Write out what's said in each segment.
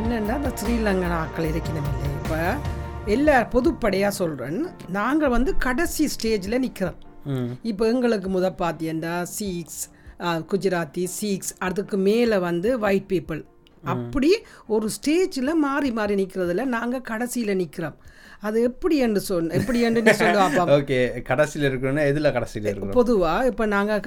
என்னென்னா இந்த ஸ்ரீலங்கன் ஆக்கள் இருக்கணும் இல்லை இப்போ எல்லா பொதுப்படையாக சொல்கிறேன் நாங்கள் வந்து கடைசி ஸ்டேஜில் நிற்கிறோம் இப்போ எங்களுக்கு முத பார்த்தீங்கன்னா சீக்ஸ் குஜராத்தி சீக்ஸ் அதுக்கு மேலே வந்து ஒயிட் பீப்புள் அப்படி ஒரு ஸ்டேஜில் மாறி மாறி நிற்கிறதுல நாங்கள் கடைசியில் நிற்கிறோம் அது எப்படி என்று சொன்ன எப்படி என்று நீ சொல்லுவா ஓகே கடைசியில் இருக்கிறோன்னா எதில் கடைசியில் இருக்கிறோம் பொதுவாக இப்போ நாங்கள்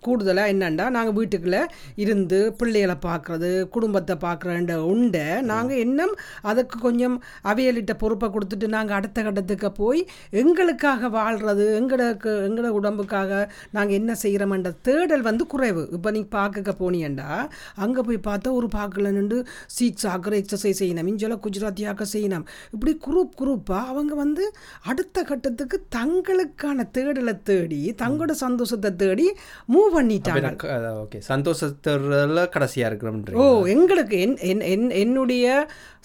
கூடுதலாக என்னண்டா நாங்கள் வீட்டுக்குள்ளே இருந்து பிள்ளைகளை பார்க்குறது குடும்பத்தை பார்க்குறன்ற உண்டை நாங்கள் இன்னும் அதுக்கு கொஞ்சம் அவையலிட்ட பொறுப்பை கொடுத்துட்டு நாங்கள் அடுத்த கட்டத்துக்கு போய் எங்களுக்காக வாழ்கிறது எங்களுக்கு எங்களோட உடம்புக்காக நாங்கள் என்ன செய்கிறோம்ன்ற தேடல் வந்து குறைவு. இப்போ நீ பார்க்க போனீங்கண்டா அங்கே போய் பார்த்தா ஒரு பார்க்கல நின்று சீக்ஸ் ஆக்கிற எக்ஸசைஸ் செய்யணும் இஞ்சல குஜராத்தி ஆக்க செய்யணும் இப்படி குரூப் குரூப்பாக அவங்க வந்து அடுத்த கட்டத்துக்கு தங்களுக்கான தேடலை தேடி தங்களோட சந்தோஷத்தை தேடி மூவ் பண்ணிட்டாங்க. ஓகே சந்தோஷத்துல கடைசியாக இருக்கிறோம்ன்ற ஓ எங்களுக்கு என் என் என் என்னுடைய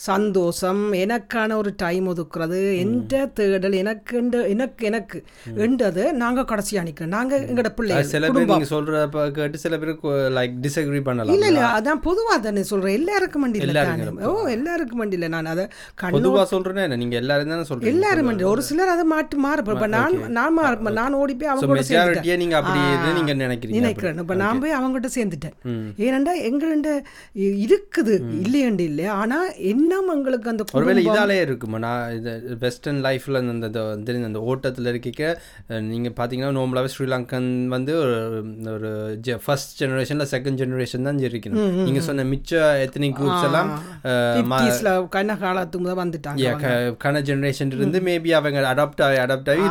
சந்தோஷம் எனக்கான ஒரு டைம் ஒதுக்குறது எந்த தேடல் எனக்கு எனக்கு எனக்கு என்றது நாங்கள் கடைசியாக நிற்கிறோம் நாங்கள் எங்களோட பிள்ளைகள் சில பேர் நீங்க சொல்றப்ப கேட்டு சில பேருக்கு லைக் டிஸ்அக்ரி பண்ணலாம். இல்ல இல்ல அதான் பொதுவா தானே சொல்றேன் எல்லாருக்கும் மண்டியில தானே. ஓ எல்லாருக்கும் மண்டியில. நான் அதை கண்ணு பொதுவா சொல்றேன்னா என்ன நீங்க எல்லாரும் தானே சொல்றீங்க. எல்லாரும் மண்டி ஒரு சிலர் அதை மாட்டு மாறுப்ப இப்ப நான் நான் மாறு நான் ஓடி போய் அவங்க சேர்ந்துட்டேன் மெஜாரிட்டியா நீங்க அப்படி நினைக்கிறீங்க நினைக்கிறேன். இப்ப நான் போய் அவங்ககிட்ட சேர்ந்துட்டேன். ஏனண்டா எங்கள்ட இருக்குது. இல்லையண்டு இல்லை ஆனா என்னம் எங்களுக்கு அந்த ஒருவேளை இதாலே இருக்குமா? நான் இது வெஸ்டர்ன் லைஃப்ல அந்த அந்த ஓட்டத்தில் இருக்க அஹ், நீங்க பாத்தீங்கன்னா நார்மலாகவே ஸ்ரீலங்கன் வந்து ஒரு ஒரு ஃபர்ஸ்ட் ஜெனரேஷன்ல செகண்ட் ஜெனரேஷன் தான் இருக்கணும் நீங்க சொன்ன மிச்ச எத்தனிக் குரூப்ஸ் எல்லாம் கண்ண காலத்துக்கு முதல் வந்துட்டாங்க Yeah, க- கன ஜெனரேஷன் இருந்து மேபி அவங்க அடாப்ட் ஆகி அடாப்ட் ஆகி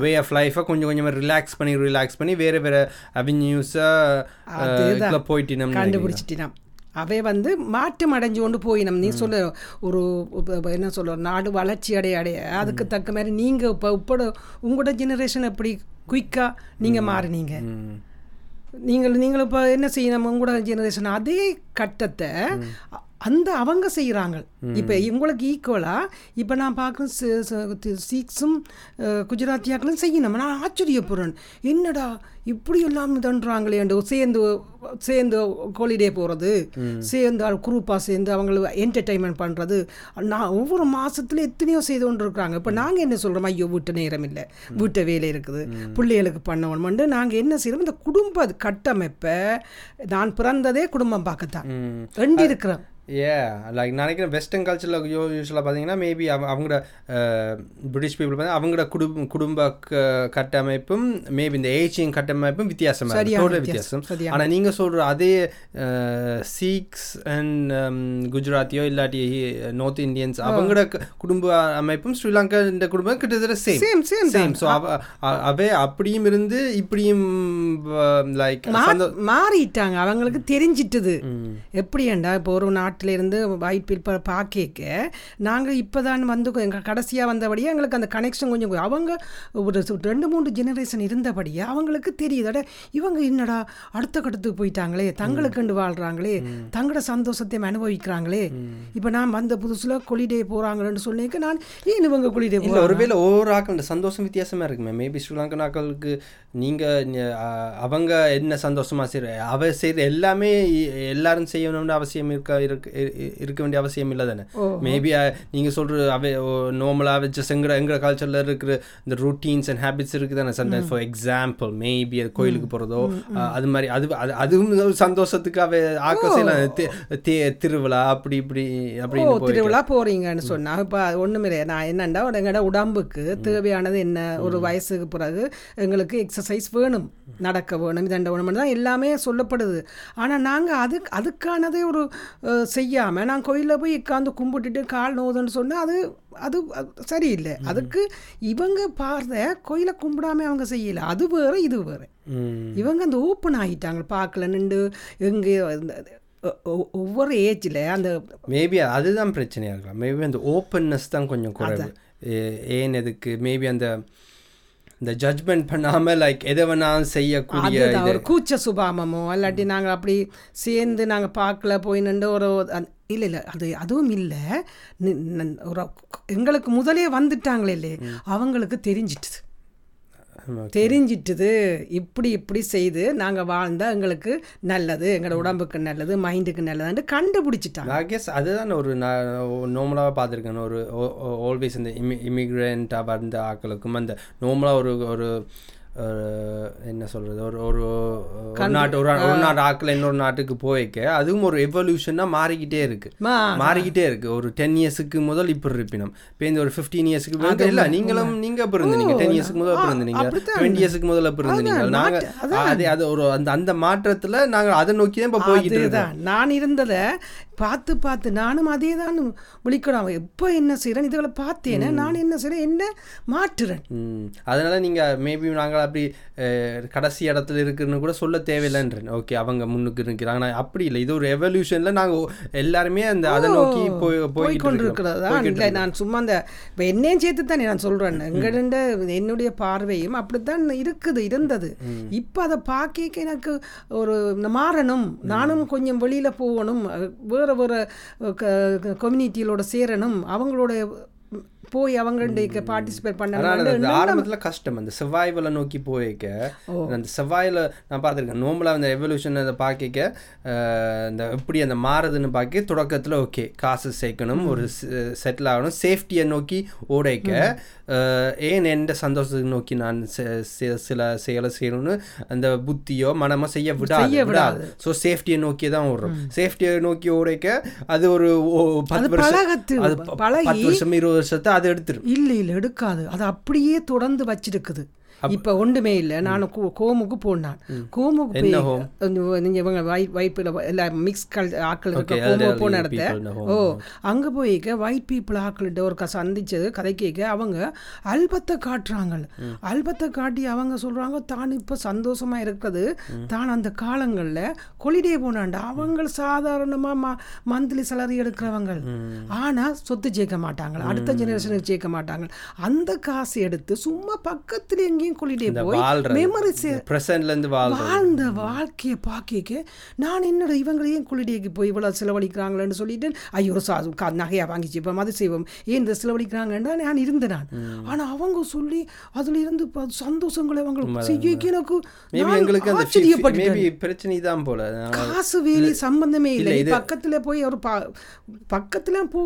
வே ஆஃப் லைஃபை கொஞ்சம் கொஞ்சமாக ரிலாக்ஸ் பண்ணி ரிலாக்ஸ் பண்ணி வேறு வேறு அவென்யூஸாக போயிட்டு நம்ம கண்டுபிடிச்சிட்டினாம். அவை வந்து மாற்றம் அடைஞ்சு கொண்டு போயினம். நீ சொல்ல ஒரு என்ன சொல்ல நாடு வளர்ச்சி அடைய அடைய. அதுக்கு தக்க மாதிரி நீங்க இப்போ இப்போ உங்களோட ஜெனரேஷன் எப்படி குயிக்கா நீங்க மாறினீங்க? நீங்கள் நீங்கள் இப்போ என்ன செய்யணும்? உங்களோட ஜெனரேஷன் அதே கட்டத்தை அந்த அவங்க செய்கிறாங்க இப்போ உங்களுக்கு ஈக்குவலாக இப்போ நான் பார்க்குறேன் சீக்ஸும் குஜராத்தியாக்களும் செய்யணும். நான் ஆச்சரியப்படுறேன். என்னடா இப்படி எல்லாம் தண்டுறாங்களேண்டு சேர்ந்து சேர்ந்து ஹாலிடே போகிறது சேர்ந்து குரூப்பாக சேர்ந்து அவங்கள என்டர்டைன்மெண்ட் பண்ணுறது நான் ஒவ்வொரு மாதத்துல எத்தனையோ செய்து கொண்டு இருக்கிறாங்க இப்போ நாங்கள் என்ன சொல்கிறோம் ஐயோ வீட்டு நேரம் இல்லை. வீட்டு வேலை இருக்குது. பிள்ளைகளுக்கு பண்ணணும்னு நாங்கள் என்ன செய்கிறோம் இந்த குடும்ப கட்டமைப்பை நான் பிறந்ததே குடும்பம் பார்க்கத்தான். ரெண்டு இருக்கிறோம் ஏ லைக் நினைக்கிறேன் வெஸ்டர்ன் கல்ச்சரில் யூஸ்வலாக பார்த்தீங்கன்னா மேபி அவங்களோட பிரிட்டிஷ் பீப்புள் பார்த்தா அவங்களோட குடும்ப குடும்ப கட்டமைப்பும் மேபி இந்த ஏஜிங் கட்டமைப்பும் வித்தியாசம், வித்தியாசம். ஆனால் நீங்கள் சொல்கிற அதே சீக்ஸ் அண்ட் குஜராத்தியோ இல்லாட்டி நார்த் இந்தியன்ஸ் அவங்களோட குடும்ப அமைப்பும் ஸ்ரீலங்கா இந்த குடும்பம் கிட்டத்தட்ட same Same, same same so அவ அப்படியும் இருந்து இப்படியும் லைக் மாறிட்டாங்க. அவங்களுக்கு தெரிஞ்சிட்டுது. எப்படியாண்டா இப்போ ஒரு நாட்டில இருந்து ஒயிட் பீப்பிள் பார்க்க நாங்கள் இப்போ தான் வந்து எங்கள் கடைசியாக வந்தபடியே எங்களுக்கு அந்த கனெக்ஷன் கொஞ்சம் அவங்க ஒரு ரெண்டு மூணு ஜெனரேஷன் இருந்தபடியே அவங்களுக்கு தெரியுதட இவங்க என்னடா அடுத்த கட்டத்துக்கு போயிட்டாங்களே தங்களுக்குண்டு வாழ்கிறாங்களே தங்களோட சந்தோஷத்தையும் அனுபவிக்கிறாங்களே. இப்போ நான் வந்த புதுசில் கொலிடே போகிறாங்களேன்னு சொன்னேக்க நான் ஏன் இவங்க கொலிடே போகிறாங்க ஒருவேளை ஒவ்வொரு ஆக்கள் சந்தோஷம் வித்தியாசமா இருக்குமே. மேபி ஸ்ரீலங்கன் ஆக்களுக்கு நீங்க ந- அ- அவங்க என்ன சந்தோஷமா செய்யற அவ செய்யற எல்லாமே எல்லாரும் செய்யணும்னு அவசியம் இருக்க இருக்க வேண்டிய அவசியம் இல்லை தானே? மேபி நீங்க சொல்ற அவ நார்மலாக ஜஸ்ட் எங்க எங்க கல்ச்சர்ல இருக்கிற இந்த ரூட்டீன்ஸ் அண்ட் ஹேபிட்ஸ் இருக்கு தானே? சம்டைம்ஸ் ஃபார் எக்ஸாம்பிள் மேபி அது கோயிலுக்கு போறதோ அது மாதிரி அது அது- அதுவும் ஒரு சந்தோஷத்துக்கு அவ ஆக்கள் செய்யலாம் தி- தி- திருவிழா அப்படி இப்படி போய் திருவிழா போறீங்கன்னு சொன்னா இப்போ ஒன்றும் இல்லை நான் என்னண்டா எங்களோட உடம்புக்கு தேவையானது என்ன? ஒரு வயசுக்கு பிறகு எங்களுக்கு எக்ஸசைஸ் வேணும். நடக்க வேணும் இதண்ட வேணும் தான் எல்லாமே சொல்லப்படுது. ஆனால் நாங்கள் அது அதுக்கானதே ஒரு அஹ், செய்யாம நான் கோயிலில் போய் உட்காந்து கும்பிட்டுட்டு கால் நோதுன்னு சொன்னால் அது அது சரியில்லை. அதுக்கு இவங்க பார்த்த கோயிலை கும்பிடாம அவங்க செய்யல. அது வேறு இது வேறு. இவங்க அந்த ஓப்பன் ஆகிட்டாங்க. பார்க்கல நின்று எங்கே ஒவ்வொரு ஏஜில் அந்த மேபி அதுதான் பிரச்சனையாக இருக்கலாம். மேபி அந்த ஓப்பன்னஸ் தான் கொஞ்சம் குறைவு. ஏ- ஏன் எதுக்கு? மேபி அந்த இந்த ஜட்ஜ்மெண்ட் பண்ணாமல் லைக் எதை வேணாலும் செய்யக்கூடிய ஒரு கூச்ச சுபாவமோ இல்லாட்டி நாங்கள் அப்படி சேர்ந்து நாங்கள் பார்க்கல போய் நின்று ஒரு இல்லை இல்லை அது அதுவும் இல்லை. ஒரு எங்களுக்கு முதலே வந்துட்டாங்களே இல்லையே அவங்களுக்கு தெரிஞ்சிட்டுது. தெரிஞ்சிட்டுது. இப்படி இப்படி செய்து நாங்கள் வாழ்ந்தா எங்களுக்கு நல்லது எங்களோட உடம்புக்கு நல்லது மைண்டுக்கு நல்லதுன்னு கண்டுபிடிச்சிட்டாங்க. நான் கெஸ் அதுதான் ஒரு நான் நார்மலாக பார்த்துருக்கேன். ஒரு ஆல்வேஸ் இந்த இமி இமிக்ரெண்ட்டாக வந்த ஆக்களுக்கும் அந்த நார்மலாக ஒரு ஒரு என்ன சொல்கிறது ஒரு ஒரு நாட்டு ஒரு ஒரு நாட்டு ஆக்கள் இன்னொரு நாட்டுக்கு போய்க்க அதுவும் ஒரு எவல்யூஷனாக மாறிக்கிட்டே இருக்கு. மா மாறிக்கிட்டே இருக்கு. ஒரு டென் இயர்ஸுக்கு முதல் இப்படி இருப்பினம். இப்போ இந்த ஒரு ஃபிஃப்டீன் இயர்ஸுக்கு முதல் இல்லை நீங்களும் நீங்க பிறந்தீங்க டென் இயர்ஸுக்கு முதல் பிறந்தீங்க டுவெண்ட்டி இயர்ஸுக்கு முதல்ல பிறந்தீங்க நாங்க அது அது ஒரு அந்த அந்த மாற்றத்துல நாங்க அதை நோக்கி தான் இப்போ போய்கிட்டு இருக்கோம். நான் இருந்ததை பார்த்து பார்த்து நானும் அதே தான் விழிக்கணும் எப்போ என்ன செய்கிறேன் இதுகளை பார்த்தேனே நான் என்ன செய்கிறேன் என்ன மாற்றுறேன். அதனால நீங்க மேபி நாங்கள் அப்படி கடைசி இடத்துல இருக்குன்னு கூட சொல்ல தேவையில்லைன்றேன். ஓகே அவங்க முன்னுக்கு இருக்கிறாங்க நான் அப்படி இல்லை. இது ஒரு எவல்யூஷன்ல நாங்க ஒ- எல்லாருமே அந்த அதை நோக்கி போய் போய் போய்கிட்டு கொண்டு இருக்கோம். இருக்கிறதா இல்லை நான் சும்மா அந்த இப்போ என்னையும் சேர்த்து தானே நான் சொல்கிறேன் எங்கள்ட என்னுடைய பார்வையும் அப்படித்தான் இருக்குது இருந்தது. இப்போ அதை பார்க்க எனக்கு ஒரு மாறணும். நானும் கொஞ்சம் வெளியில் போகணும். வேற வேற கம்யூனிட்டிகளோட சேரணும். அவங்களோட போய் அவங்களுடைய பார்ட்டிசிபேட் பண்ணணும் ஆரம்பத்துல கஷ்டம். அந்த செவ்வாய்வலை நோக்கி போய்க்க அந்த செவ்வாயில நான் பார்த்துருக்கேன். நோம்பலாக அந்த எவல்யூஷன் அதை பார்க்க இந்த எப்படி அந்த மாறுதுன்னு பார்க்க தொடக்கத்துல ஓகே காசு சேர்க்கணும் ஒரு செட்டில் ஆகணும் சேஃப்டியை நோக்கி ஓடைக்க ஏன் எந்த சந்தோஷத்தை நோக்கி நான் சில செயலை செய்யணும்னு அந்த புத்தியோ மனமோ செய்ய விடாது விடாது. ஸோ சேஃப்டியை நோக்கி தான் ஓடுறோம். சேஃப்டியை நோக்கி ஓடைக்க அது ஒரு பத்து வருஷம் அது பத்து வருஷம் இருபது வருஷத்தை அதை எடுத்துரும். இல்லை இல்லை எடுக்காது. அது அப்படியே தொடர்ந்து வச்சிருக்குது. இப்போ ஒன்றுமே இல்லை. நான் கோமுக்கு போனான். கோமுக்கு போய் இவங்க வைப்பில் எல்லாம் மிக்ஸ் கல் ஆக்கள் இருக்க Okay, கோமு elderly போன இடத்த. ஓ அங்கே போய்க்க ஒயிட் பீப்புள் ஆக்கள்கிட்ட ஒரு சந்திச்சது கதை கேட்க அவங்க அல்பத்தை காட்டுறாங்க அல்பத்தை காட்டி அவங்க சொல்றாங்க தான் இப்போ சந்தோஷமா இருக்கிறது தான் அந்த காலங்களில் கொலிடே போனாண்டா அவங்க சாதாரணமாக மந்த்லி salary எடுக்கிறவங்க. ஆனா சொத்து சேர்க்க மாட்டாங்க. அடுத்த ஜெனரேஷனுக்கு சேர்க்க மாட்டாங்க. அந்த காசு எடுத்து சும்மா பக்கத்துல எங்கேயும் கொலிடே போய் மெமரிஸ் ப்ரெசன்ட்ல இருந்து வாழ்றது. வாழ்ந்த வாழ்க்கையை பார்க்க நான் என்னோட இவங்களையும் குளிடேக்கு போய் இவ்வளோ செலவழிக்கிறாங்களேன்னு சொல்லிட்டு ஐயோ சா நகையாக வாங்கிச்சு இப்போ அது செய்வோம். ஏன் இந்த செலவழிக்கிறாங்கன்னா நான் இருந்தேன் நான். ஆனால் அவங்க சொல்லி அதுல இருந்து சந்தோஷங்களை அவங்க செய்ய எனக்கு எங்களுக்கு பிரச்சனை தான் போல. காசு வேலி சம்பந்தமே இல்லை. பக்கத்துல போய் ஒரு பக்கத்துல போ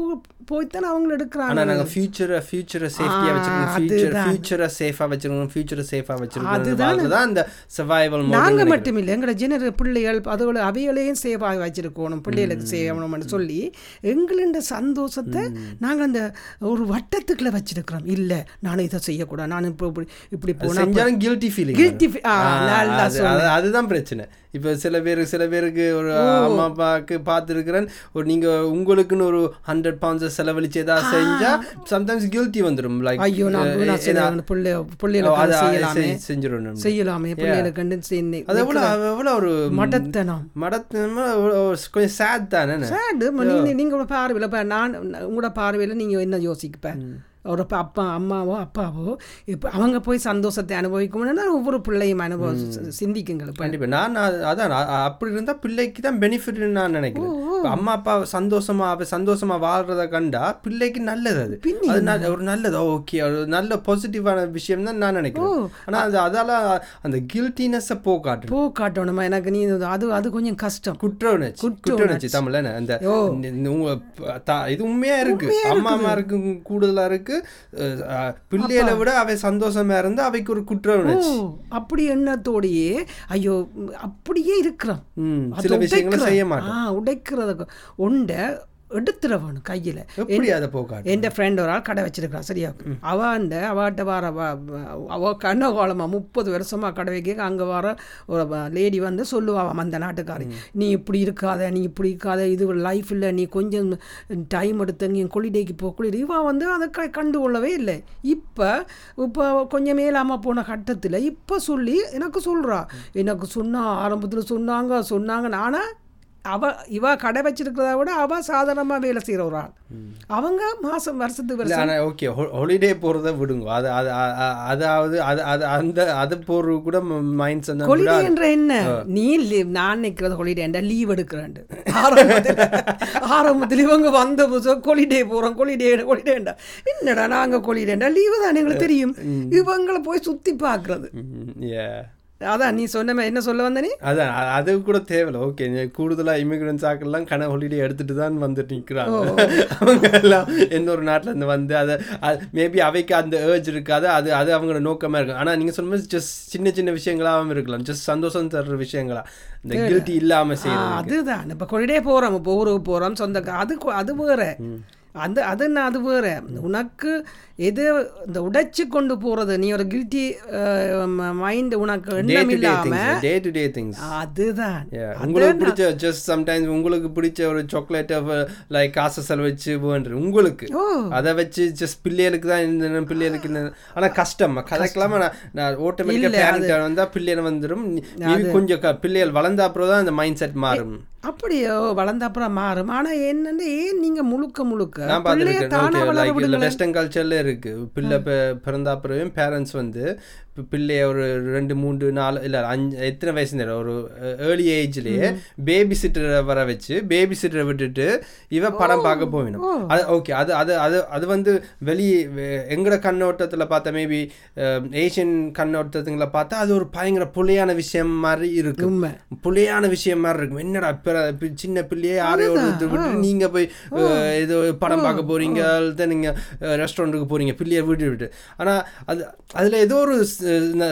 போய்த்தானே அவங்க எடுக்கிறாங்க ஃபியூச்சரை ஃபியூச்சரை சேஃப்டியா ஆ, வச்சிருக்கணும். ஃபியூச்சர் அதுதான். ஃபியூச்சரை சேஃபா வச்சிருக்கணும். ஃபியூச்சரை சேஃபா வச்சிருக்கணும் அதுதான். அதுதான் அந்த சர்வைவல் நாங்க மோட் மட்டும் இல்லை எங்களோட ஜெனர பிள்ளைகள் அதோட அவைகளையும் சேவாக வச்சிருக்கணும். பிள்ளைகளுக்கு செய்யணும்னு சொல்லி எங்களோட சந்தோஷத்தை நாங்க அந்த ஒரு வட்டத்துக்குள்ள வச்சிருக்கிறோம். இல்ல நானும் இதை செய்யக்கூடாது. நான் இப்போ இப்படி இப்படி போனா செஞ்சாலும் கில்ட்டி ஃபீலிங் சொன்னீங்க. அதுதான் பிரச்சனை. இப்போ சில பேர் சில பேருக்கு ஒரு அம்மா அப்பாவுக்கு பார்த்துருக்கிறேன் ஒரு நீங்க உங்களுக்குன்னு ஒரு ஹண்ட்ரட் பவுண்ட்ஸ் செலவழிச்சு ஏதாவது செஞ்சா சம்டைம்ஸ் கில்ட்டி வந்துடும் லைக் ஐயோ நான் பிள்ளை பிள்ளைகளுக்கு செய்யலாமே. செஞ்சிடணும் செய்யலாமே. பிள்ளைகளுக்கு கண்டு செய்ய- அது எவ்வளோ எவ்வளோ ஒரு மடத்தனம். மடத்தனமா கொஞ்சம் சேட் தானே? சேடு நீங்க நீங்க உங்களோட பார்வையில் இப்போ நான் உங்களோட பார்வையில் நீங்க என்ன யோசிப்ப? ஒரு அப்பா அம்மாவோ அப்பாவோ இப்போ அவங்க போய் சந்தோஷத்தை அனுபவிக்கணும்னா ஒவ்வொரு பிள்ளையும் அனுபவ சிந்திக்குங்கள் இப்போ. கண்டிப்பா. நான் அது- அதான் அப்படி இருந்தா பிள்ளைக்கு தான் பெனிஃபிட்னு நான் நினைக்கிறேன். அம்மா அப்பா சந்தோஷமா அவ சந்தோஷமா வாழ்றத கண்டா பிள்ளைக்கு நல்லது அது. அது ஒரு நல்லது. ஓகே ஒரு நல்ல பாசிட்டிவான விஷயம் தான் நான் நினைக்கிறேன். ஆனா அது அதால அந்த கில்ட்டினஸை போக்காட்டு போ காட்டணுமா எனக்கு நீ அது அது கொஞ்சம் கஷ்டம். குற்ற உணர்ச்சி குற்ற உணர்ச்சி தமிழ்ல என்ன? அந்த இது உண்மையா இருக்கு. அம்மா அம்மாருக்கு கூடுதலா இருக்கு. பிள்ளைகளை விட அவை சந்தோஷமா இருந்து அவைக்கு ஒரு குற்ற ஓ உணர்ச்சி அப்படி எண்ணத்தோடையே ஐயோ அப்படியே அதை சில விஷயங்களை. செய்ய மாட்டோம் ஆ உடைக்கிறதுக்கு உண்டை எடுத்துட வேணும் கையில். எப்படி அதை போக்காட்டு என் ஃப்ரெண்ட் ஒரு ஆள் கடை வச்சிருக்கா சரியா? அவ அந்த அவாட்ட வர அவ கண்ண காலமாக முப்பது வருஷமா கடை வைக்க அங்கே வர ஒரு லேடி வந்து சொல்லுவாவாம் அந்த நாட்டுக்காரி நீ இப்படி இருக்காத நீ இப்படி இருக்காத இது லைஃப் இல்லை நீ கொஞ்சம் டைம் எடுத்து நீ கொலிடேக்கு போ கொலிடே இவா வந்து அதை க கண்டு கொள்ளவே இல்லை. இப்போ இப்போ கொஞ்சம் மேலாமல் போன கட்டத்தில் இப்போ சொல்லி எனக்கு சொல்கிறா எனக்கு சொன்னா ஆரம்பத்தில் சொன்னாங்க சொன்னாங்க நானா அவ இவ கடை வச்சிருக்கிறத விட அவ சாதாரணமாக வேலை செய்கிற ஒரு ஆள். அவங்க மாதம் வருஷத்துக்கு வருஷம். ஆனால் ஓகே ஹாலிடே போகிறத விடுங்க. அது அதாவது அது அது அந்த அது போகிறது கூட மைண்ட்ஸ் வந்து ஹொலிடே என்ற என்ன? நீ லீவ் நான் நிற்கிறது ஹொலிடேண்டா லீவ் எடுக்கிறேன் ஆரம்பத்தில் ஆரம்பத்தில் இவங்க வந்த புதுசாக கொலிடே போகிறோம் கொலிடே கொலிடேண்டா என்னடா நாங்கள் கொலிடேண்டா லீவு தான் எங்களுக்கு தெரியும். இவங்களை போய் சுற்றி பார்க்குறது. ஏ அதான் நீ சொன்ன என்ன சொல்ல வந்த நீ? அதான் அது கூட தேவையில்ல. ஓகே கூடுதலாக இமிகிரன்ஸ் ஆக்கெல்லாம் கன ஹாலிடே எடுத்துட்டு தான் வந்துட்டு நிற்கிறாங்க அவங்க எல்லாம் எந்த ஒரு நாட்டுல இருந்து வந்து அதை மேபி அவைக்கு அந்த ஏர்ஜ் இருக்காது. அது அது அவங்களோட நோக்கமாக இருக்கும். ஆனால் நீங்கள் சொன்ன மாதிரி ஜஸ்ட் சின்ன சின்ன விஷயங்களாகவும் இருக்கலாம். ஜஸ்ட் சந்தோஷம் தர்ற விஷயங்களா? இந்த கில்ட்டி இல்லாமல் ஆ, செய்யறது அதுதான். இப்போ கொலிடே போகிறோம் இப்போ ஊருக்கு போகிறோம் சொந்த அது அது வேற. அந்த அது நான் அது வேற. உனக்கு எது இந்த உடைச்சு கொண்டு போகிறது நீ ஒரு கில்ட்டி மைண்ட் உனக்கு எண்ணம் today day to day things அதுதான். உங்களுக்கு பிடிச்ச ஜஸ்ட் சம்டைம்ஸ் உங்களுக்கு பிடிச்ச ஒரு சாக்லேட்டை லைக் காசை செலவச்சு வேண்டு உங்களுக்கு. அதை வச்சு ஜஸ்ட் பிள்ளைகளுக்கு தான் இந்த பிள்ளைகளுக்கு இந்த ஆனால் கஷ்டம். கதைக்கலாமா நான் ஆட்டோமேட்டிக்காக பேரண்ட் வந்தால் பிள்ளைகள் வந்துடும் கொஞ்சம் பிள்ளைகள் வளர்ந்த அப்புறம் தான் அந்த மைண்ட் செட் மாறும். அப்படியோ வளர்ந்த அப்புறம் மாறும். ஆனா என்னன்னு ஏன் நீங்க முழுக்க முழுக்க தானா வளர வெஸ்டர்ன் கல்ச்சரில் இருக்கு. பிள்ளை பிறந்த அப்புறம் பேரண்ட்ஸ் வந்து பிள்ளைய ஒரு ரெண்டு மூன்று நாலு இல்லை அஞ்சு எத்தனை வயசு ஒரு ஏர்லி ஏஜ்லேயே பேபி சிட்டரை வர வச்சு பேபி சிட்டரை விட்டுட்டு இவ படம் பார்க்க போயிடும் அது ஓகே அது அது அது அது வந்து வெளி வெ- எங்கட கண்ணோட்டத்தில் பார்த்தா மேபி ஏஷியன் கண்ணோட்டத்துங்களை பார்த்தா அது ஒரு பயங்கர புலையான விஷயம் மாதிரி இருக்கு உண்மை. புலையான விஷயம் மாதிரி இருக்கும். என்னடா சின்ன பிள்ளையே ஆரையோட விட்டு நீங்க போய் ஏதோ படம் பார்க்க போறீங்க அல்லது நீங்க ரெஸ்டாரண்ட்டுக்கு போறீங்க பிள்ளைய விட்டு விட்டு. ஆனா அது அதுல ஏதோ ஒரு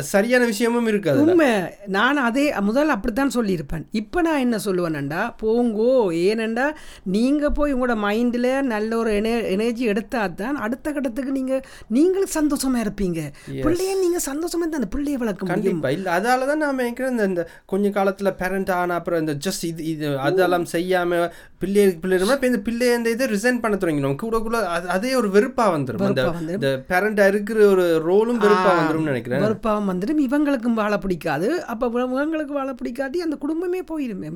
சரியான விஷயமும் இருக்கு அதுல. உண்மை. நான் அதே முதல்ல அப்படித்தான் சொல்லியிருப்பேன். இப்போ நான் என்ன சொல்லுவேன்டா போங்கோ ஏனண்டா? நீங்கள் போய் உங்களோட மைண்டில் நல்ல ஒரு என எனர்ஜி எடுத்தா தான் அடுத்த கட்டத்துக்கு நீங்கள் நீங்களும் சந்தோஷமா இருப்பீங்க. பிள்ளைய நீங்கள் சந்தோஷமா தான் அந்த பிள்ளைய வளர்க்க முடியும். இல்ல அதால தான் நான் நினைக்கிறேன் இந்த- கொஞ்ச காலத்துல பேரண்ட் ஆன அப்புறம் இந்த ஜஸ்ட் இது இது அதெல்லாம் செய்யாம பிள்ளைகளுக்கு பிள்ளைமா இப்போ இந்த பிள்ளைய இந்த இதை ரிசைன் பண்ண தொடங்கிடும். கூட கூட அது- ஒரு வெறுப்பா வந்துடும் அந்த வெறுப்பா வந்துரும். இந்த பேரண்டா இருக்கிற ஒரு ரோலும் வெறுப்பா வந்துரும்னு நினைக்கிறேன். வெறுப்பாகவும் வந்துடும். இவங்களுக்கும் வாழ பிடிக்காது. அப்போ இவங்களுக்கு வாழ பிடிக்காட்டி அந்த குடும்பமே போயிடுமே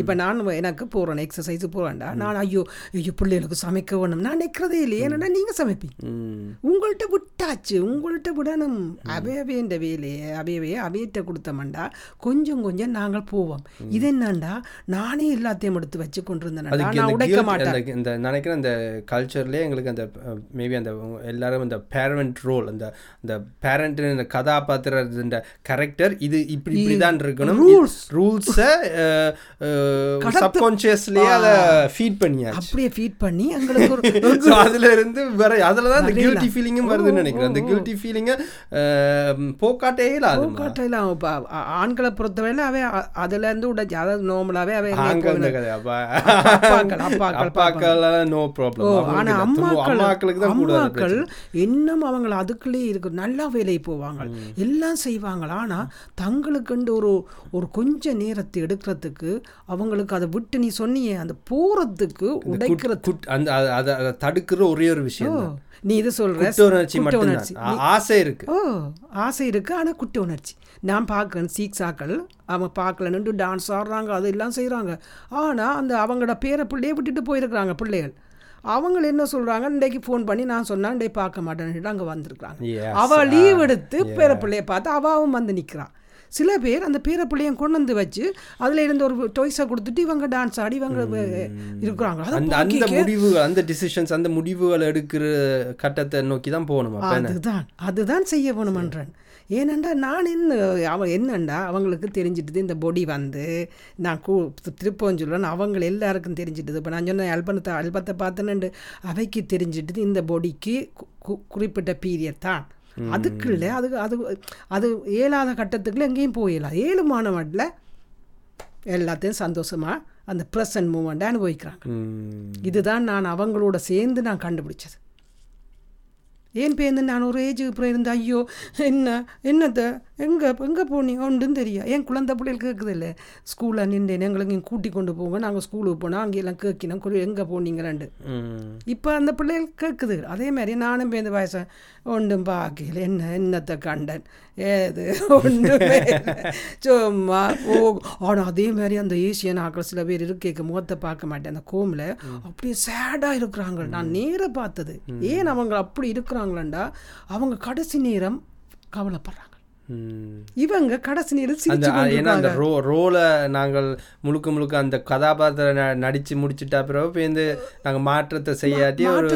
இப்போ நான் எனக்கு போகிறேன் எக்ஸசைஸ் போகிறேன்டா நான் ஐயோ ஐயோ பிள்ளைகளுக்கு சமைக்க வேணும். நான் நிற்கிறதே இல்லை ஏன்னா நீங்கள் சமைப்பீங்க. உங்கள்கிட்ட விட்டாச்சு. உங்கள்கிட்ட விடணும். அவையவேண்ட வேலையை அவையவே அவையிட்ட கொடுத்தோம்டா கொஞ்சம் கொஞ்சம் நாங்கள் போவோம். இது என்னண்டா? நானே எல்லாத்தையும் எடுத்து வச்சு கொண்டு இருந்தேன்டா அதுக்கு நான் உடைக்க மாட்டேன். இந்த நினைக்கிறேன் அந்த கல்ச்சர்லேயே எங்களுக்கு அந்த மேபி அந்த எல்லாரும் இந்த பேரண்ட் ரோல் அந்த அந்த பேரண்ட் இந்த கதாபாத்திர இந்த கேரக்டர் இது இப்படி இப்படி தான் இருக்கணும். rules. ரூல்ஸை சப்கான்ஷியஸ்லேயே அதை ஃபீட் பண்ணியாச்சு. அப்படியே ஃபீட் பண்ணி எங்களுக்கு அதுல இருந்து வர அதில் தான் அந்த கில்ட்டி ஃபீலிங்கும் வருதுன்னு நினைக்கிறேன். அந்த கில்ட்டி ஃபீலிங்கை போக்காட்டே இல்லாது காட்டையில் இப்போ ஆண்களை பொறுத்தவரையில் அவை அதுல இருந்து உடைச்சு அதாவது நார்மலாகவே அவை எங்கேயும் ஆண்கள் இந்த போகல. கதை அப்பா அப்பாக்கள், அப்பாக்கள் அப்பாக்கள். நோ ஓ ப்ராப்ளம் ஆனா அம்மாக்கள் அம்மாக்களுக்கு தான் கூட அம்மாக்கள் இன்னும் அவங்கள அதுக்குள்ளேயே இருக்கு. நல்லா வேலைக்கு போவாங்க. எல்லாம் செய்வாங்க ஆனா தங்களுக்குண்டு ஒரு ஒரு கொஞ்ச நேரத்தை எடுக்கிறதுக்கு அவங்களுக்கு அதை விட்டு நீ சொன்னியே அந்த போறதுக்கு உடைக்கிறது அந்த அத- தடுக்கிற ஒரே ஒரு விஷயம் நீ இது சொல்ற? குற்ற உணர்ச்சி ஆசை இருக்கு. ஓ ஆசை இருக்கு ஆனா குற்ற உணர்ச்சி. நான் பார்க்குறேன் சீக்ஸாக்கள் அவங்க பார்க்கலன்ட்டு டான்ஸ் ஆடுறாங்க அதெல்லாம் செய்றாங்க. ஆனா அந்த அவங்களோட பேர பிள்ளைய விட்டுட்டு போயிருக்கிறாங்க பிள்ளைகள். அவங்க என்ன சொல்றாங்க? இன்றைக்கு ஃபோன் பண்ணி நான் சொன்னா இன்றைக்கு பார்க்க மாட்டேன்னுட்டு அங்க வந்திருக்காங்க Yes, அவ லீவ் எடுத்து பேர பிள்ளைய பார்த்து அவாவும் வந்து நிக்கிறான். சில பேர் அந்த பேர பிள்ளையும் கொண்டு வந்து வச்சு அதுல இருந்து ஒரு டொய்ஸை கொடுத்துட்டு இவங்க டான்ஸ் ஆடி இவங்க இருக்கிறாங்க. அந்த அந்த முடிவுகள் அந்த டிசிஷன்ஸ் அந்த முடிவுகள் எடுக்கிற கட்டத்தை நோக்கி தான் போகணும் அதுதான். அதுதான் செய்ய வேணுமன்றேன். ஏனண்டா நான் என்ன அவன் என்னண்டா அவங்களுக்கு தெரிஞ்சிட்டுது இந்த பொடி வந்து நான் கூ திருப்பம் சொல்லுவேன் அவங்க எல்லாருக்கும் தெரிஞ்சிட்டுது. இப்போ நான் சொன்ன அல்பனத்தை அல்பத்தை பார்த்தேன்னு அவைக்கு தெரிஞ்சிட்டுது இந்த பொடிக்கு குறிப்பிட்ட பீரியட் தான். அதுக்குள்ள அது அது அது ஏழாத கட்டத்துக்குள்ள எங்கேயும் போயிடலாம். ஏழு மாணவன்ல எல்லாத்தையும் சந்தோஷமாக அந்த ப்ரெசன்ட் மூமெண்ட்டை அனுபவிக்கிறாங்க. இதுதான் நான் அவங்களோட சேர்ந்து நான் கண்டுபிடிச்சது. ஏன் பேருந்து நான் ஒரு ஏஜுக்கு அப்புறம் இருந்து ஐயோ என்ன என்னத்த எங்கே எங்கே போனீங்க ஒன்றும் தெரியும் என் குழந்தை பிள்ளைகள் கேட்குது இல்லை ஸ்கூலில் நின்று எங்களுக்கு இங்கே கூட்டி கொண்டு போங்க. நாங்கள் ஸ்கூலுக்கு போனோம் அங்கெல்லாம் கேட்கினோம் எங்கே போனீங்களாண்டு இப்போ அந்த பிள்ளைகள் கேட்குது அதே மாதிரி நானும் இந்த வயசு ஒன்றும் பார்க்கல என்ன என்னத்தை கண்டன்? ஏது? ஒன்றுமே. சும்மா ஓ ஆனால் அதே மாதிரி அந்த ஏசியன் ஆக்கள் சில பேர் இருக்க முகத்தை பார்க்க மாட்டேன். அந்த கோமில் அப்படியே சேடாக இருக்கிறாங்க. நான் நேராக பார்த்தது. ஏன் அவங்க அப்படி இருக்கிறாங்களாண்டா? அவங்க கடைசி நேரம் கவலைப்படுறாங்க. இவங்க கடைசி நேரம் ஏன்னா அந்த. ரோ ரோலை நாங்கள் முழுக்க முழுக்க அந்த கதாபாத்திர நடிச்சு முடிச்சிட்டா பிறகு பேருந்து நாங்கள் மாற்றத்தை செய்யாட்டி ஒரு.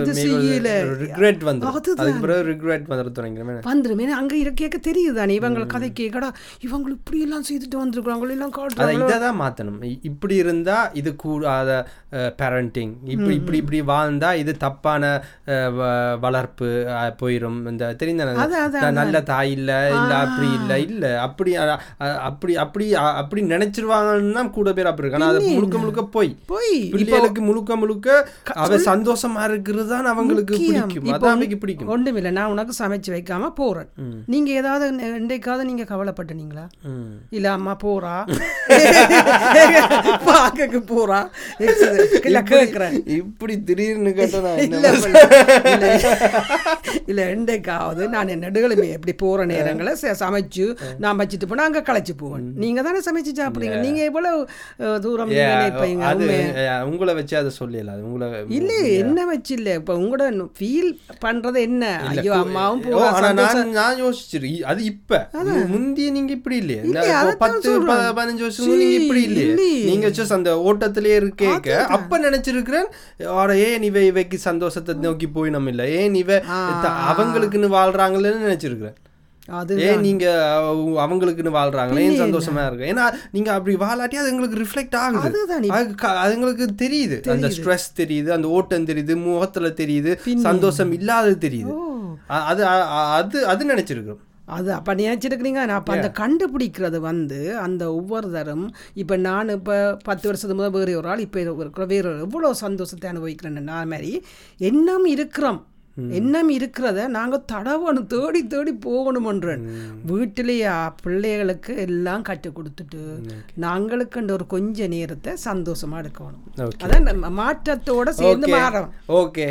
ரிக்ரெட் வந்துடும். அதுக்கு பிறகு ரிக்ரெட் வந்துட தொடங்கிடுமே வந்துருமே. அங்கே இருக்க தெரியுது தானே இவங்க கதை கேட்கடா இவங்க இப்படி எல்லாம் செய்துட்டு வந்திருக்காங்க எல்லாம் காட்டுறாங்க இதை தான் மாற்றணும் இப்படி இருந்தா இது கூடாத பேரண்டிங் இப்படி இப்படி இப்படி வாழ்ந்தா இது தப்பான வளர்ப்பு போயிரும். இந்த நான் நல்ல தாய் இல்ல இல்ல அப்படி இல்ல இல்ல. அப்படி அப்படி அப்படி அப்படி நினைச்சிருவாங்கன்னு தான் கூட பேர் அப்படி இருக்கு ஆனா அது முழுக்க முழுக்க போய். போய். பிள்ளைகளுக்கு முழுக்க முழுக்க அவ சந்தோஷமா இருக்கிறது தான் அவங்களுக்கு பிடிக்கும். அதான் பிடிக்கும். ஒன்றுமில்லை நான் உனக்கு சமைச்சு வைக்காம போறேன். நீங்க ஏதாவது இன்றைக்காவது நீங்க கவலைப்பட்டனீங்களா. இல்ல அம்மா போறா. பார்க்கக்கு போறா. இல்ல கேட்குறேன் இப்படி திடீர்னு கேட்டா இல்ல இல்ல இல்ல. இன்றைக்காவது நான் நடுகளுமே எப்படி போற நேரங்களை சமைச்சு நான் வச்சுட்டு போனா அங்க களைச்சு போவேன். நீங்க தானே சமைச்சு சாப்பிடுறீங்க. நீங்க எவ்வளவு அஹ், தூரம் நினைப்பீங்க உங்களை வச்சு அதை சொல்லல உங்களை இல்ல என்ன வச்சு இல்ல இப்ப உங்களோட ஃபீல் பண்றது என்ன? ஐயோ அம்மாவும். நான் நான் யோசிச்சிரு இ- அது இப்ப. மு- முந்திய நீங்க இப்படி இல்லையே. பத்து பதினஞ்சு வருஷம் முன்ன நீங்க இப்படி இல்லையே. இல்லையே. நீங்க just அந்த ஓட்டத்திலே இருக்கேக்க அப்ப நினைச்சிருக்கிறேன் ஏன் இவ இவைக்கு சந்தோஷத்தை நோக்கி போய் நம்ம இல்ல? ஏன் இவ அவங்களுக்குன்னு வாழ்றாங்களேன்னு நினைச்சிருக்கிறேன். அது நீங்க அவ- அவங்களுக்குன்னு வாழ்றாங்களே? சந்தோஷமா இருக்கு? ஏன்னா நீங்க அப்படி வாழாட்டி அது எங்களுக்கு ரிஃப்ளெக்ட் ஆகுது. அது எங்களுக்கு தெரியுது. அந்த ஸ்ட்ரெஸ் தெரியுது அந்த ஓட்டம் தெரியுது முகத்துல தெரியுது சந்தோஷம் இல்லாதது தெரியுது. அது அது அது நினைச்சிருக்கோம் அது அப்போ நினச்சிருக்கிறீங்க. நான் அப்போ அந்த கண்டுபிடிக்கிறது வந்து அந்த ஒவ்வொரு தரம் இப்போ நான் இப்போ பத்து வருஷத்துக்கு முதல் வேறு ஒரு ஆள் இப்போ இருக்கிற வேறு எவ்வளோ சந்தோஷத்தை அனுபவிக்கிறேன்னு நான் மாதிரி எண்ணம் இருக்கிறோம். எண்ணம் இருக்கிறத நாங்கள் தடவணும் தேடி தேடி போகணுமன்றேன். வீட்டிலேயே பிள்ளைகளுக்கு எல்லாம் கற்றுக் கொடுத்துட்டு நாங்களுக்குன்ற ஒரு கொஞ்ச நேரத்தை சந்தோஷமா எடுக்கணும். அதான் மாற்றத்தோட சேர்ந்து மாறும் ஓகே.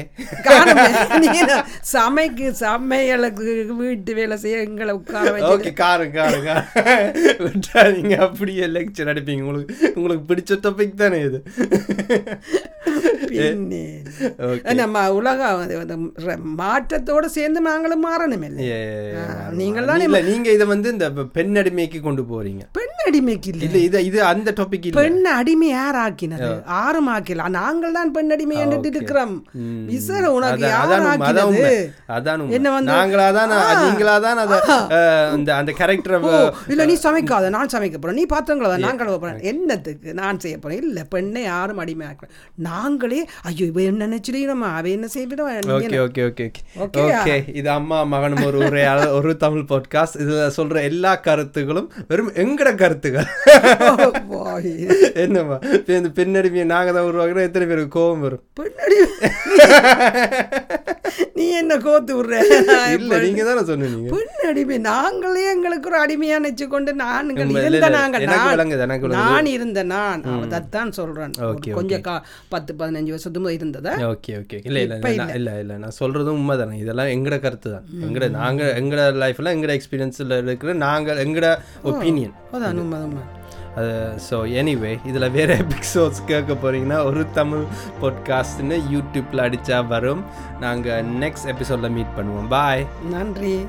சமைக்கு சமையலுக்கு வீட்டு வேலை செய்ய எங்களை உட்கார ஓகே காரு காரு காரு. விட்டாதீங்க அப்படியே லெக்சர் அடிப்பீங்க. உங்களுக்கு உங்களுக்கு பிடிச்ச டாபிக் தானே இது. பின்னே. நம்ம உலகம் மாற்றத்தோட சேர்ந்து நாங்களும் மாறணும். இல்லை. நீங்கள் தானே இல்ல நீங்க இதை வந்து இந்த பெண் அடிமைக்கு கொண்டு போறீங்க. பெண் அடிமைக்கு இல்லை. இது இது அந்த டாபிக் பெண் அடிமை யார் ஆக்கினது ஆறும் ஆக்கில நாங்கள் தான் பெண் அடிமை என்று இருக்கிறோம். விசர உனக்கு அதான், யார் அதான் ஆக்கினது. என்ன வந்து- நாங்களா தான். நீங்களா தான் இந்த அந்த கேரக்டரை இல்ல நீ சமைக்காத நான் சமைக்க போறேன். நீ பாத்திரங்கள நான் கழுவ போறேன் என்னத்துக்கு? நான் செய்ய போறேன். இல்ல பெண்ணை யாரும் அடிமை ஆக்கிறேன் நாங்களே ஐயோ இவ என்ன நினைச்சிருக்கணுமா அவ என்ன செய்விடுவான் okay okay okay okay? Okay இது அம்மா மகனும் ஒரு உரையாடல் ஒரு தமிழ் பாட்காஸ்ட் இதுல சொல்ற எல்லா கருத்துகளும் வெறும் எங்கட கருத்துகள் என்னம்மா இந்த பெண்ணடிமையை நாங்க தான் உருவாக்குறோம் எத்தனை பேருக்கு கோபம் வரும் பெண்ணடி நீ என்ன கோத்து விடுற? இல்ல நீங்க தானே சொன்னீங்க. பெண் அடிமை. நாங்களே எங்களுக்கு ஒரு அடிமையா நினைச்சு கொண்டு இல்ல, இருந்த நாங்கள் நான். நான் இருந்த நான். அதைத்தான் சொல்றேன். கொஞ்சம் கா பத்து பதினஞ்சு வருஷத்துக்கு இருந்ததா. Okay okay. இல்ல இல்ல நான் இல்ல. இல்ல நான் சொல்றதும் உண்மை தானே. இதெல்லாம் எங்கட கருத்து தான். எங்கட நாங்க எங்கட லைஃப்ல எங்கட எக்ஸ்பீரியன்ஸ்ல இருக்கிற நாங்க எங்கட ஒப்பீனியன் அதான் உண்மை. ஸோ எனிவே இதில் வேறு எபிசோட்ஸ் கேட்க போகிறீங்கன்னா ஒரு தமிழ் பாட்காஸ்ட்னு யூடியூப்பில் அடித்தா வரும். நாங்கள் நெக்ஸ்ட் எபிசோடில் மீட் பண்ணுவோம். பாய் நன்றி.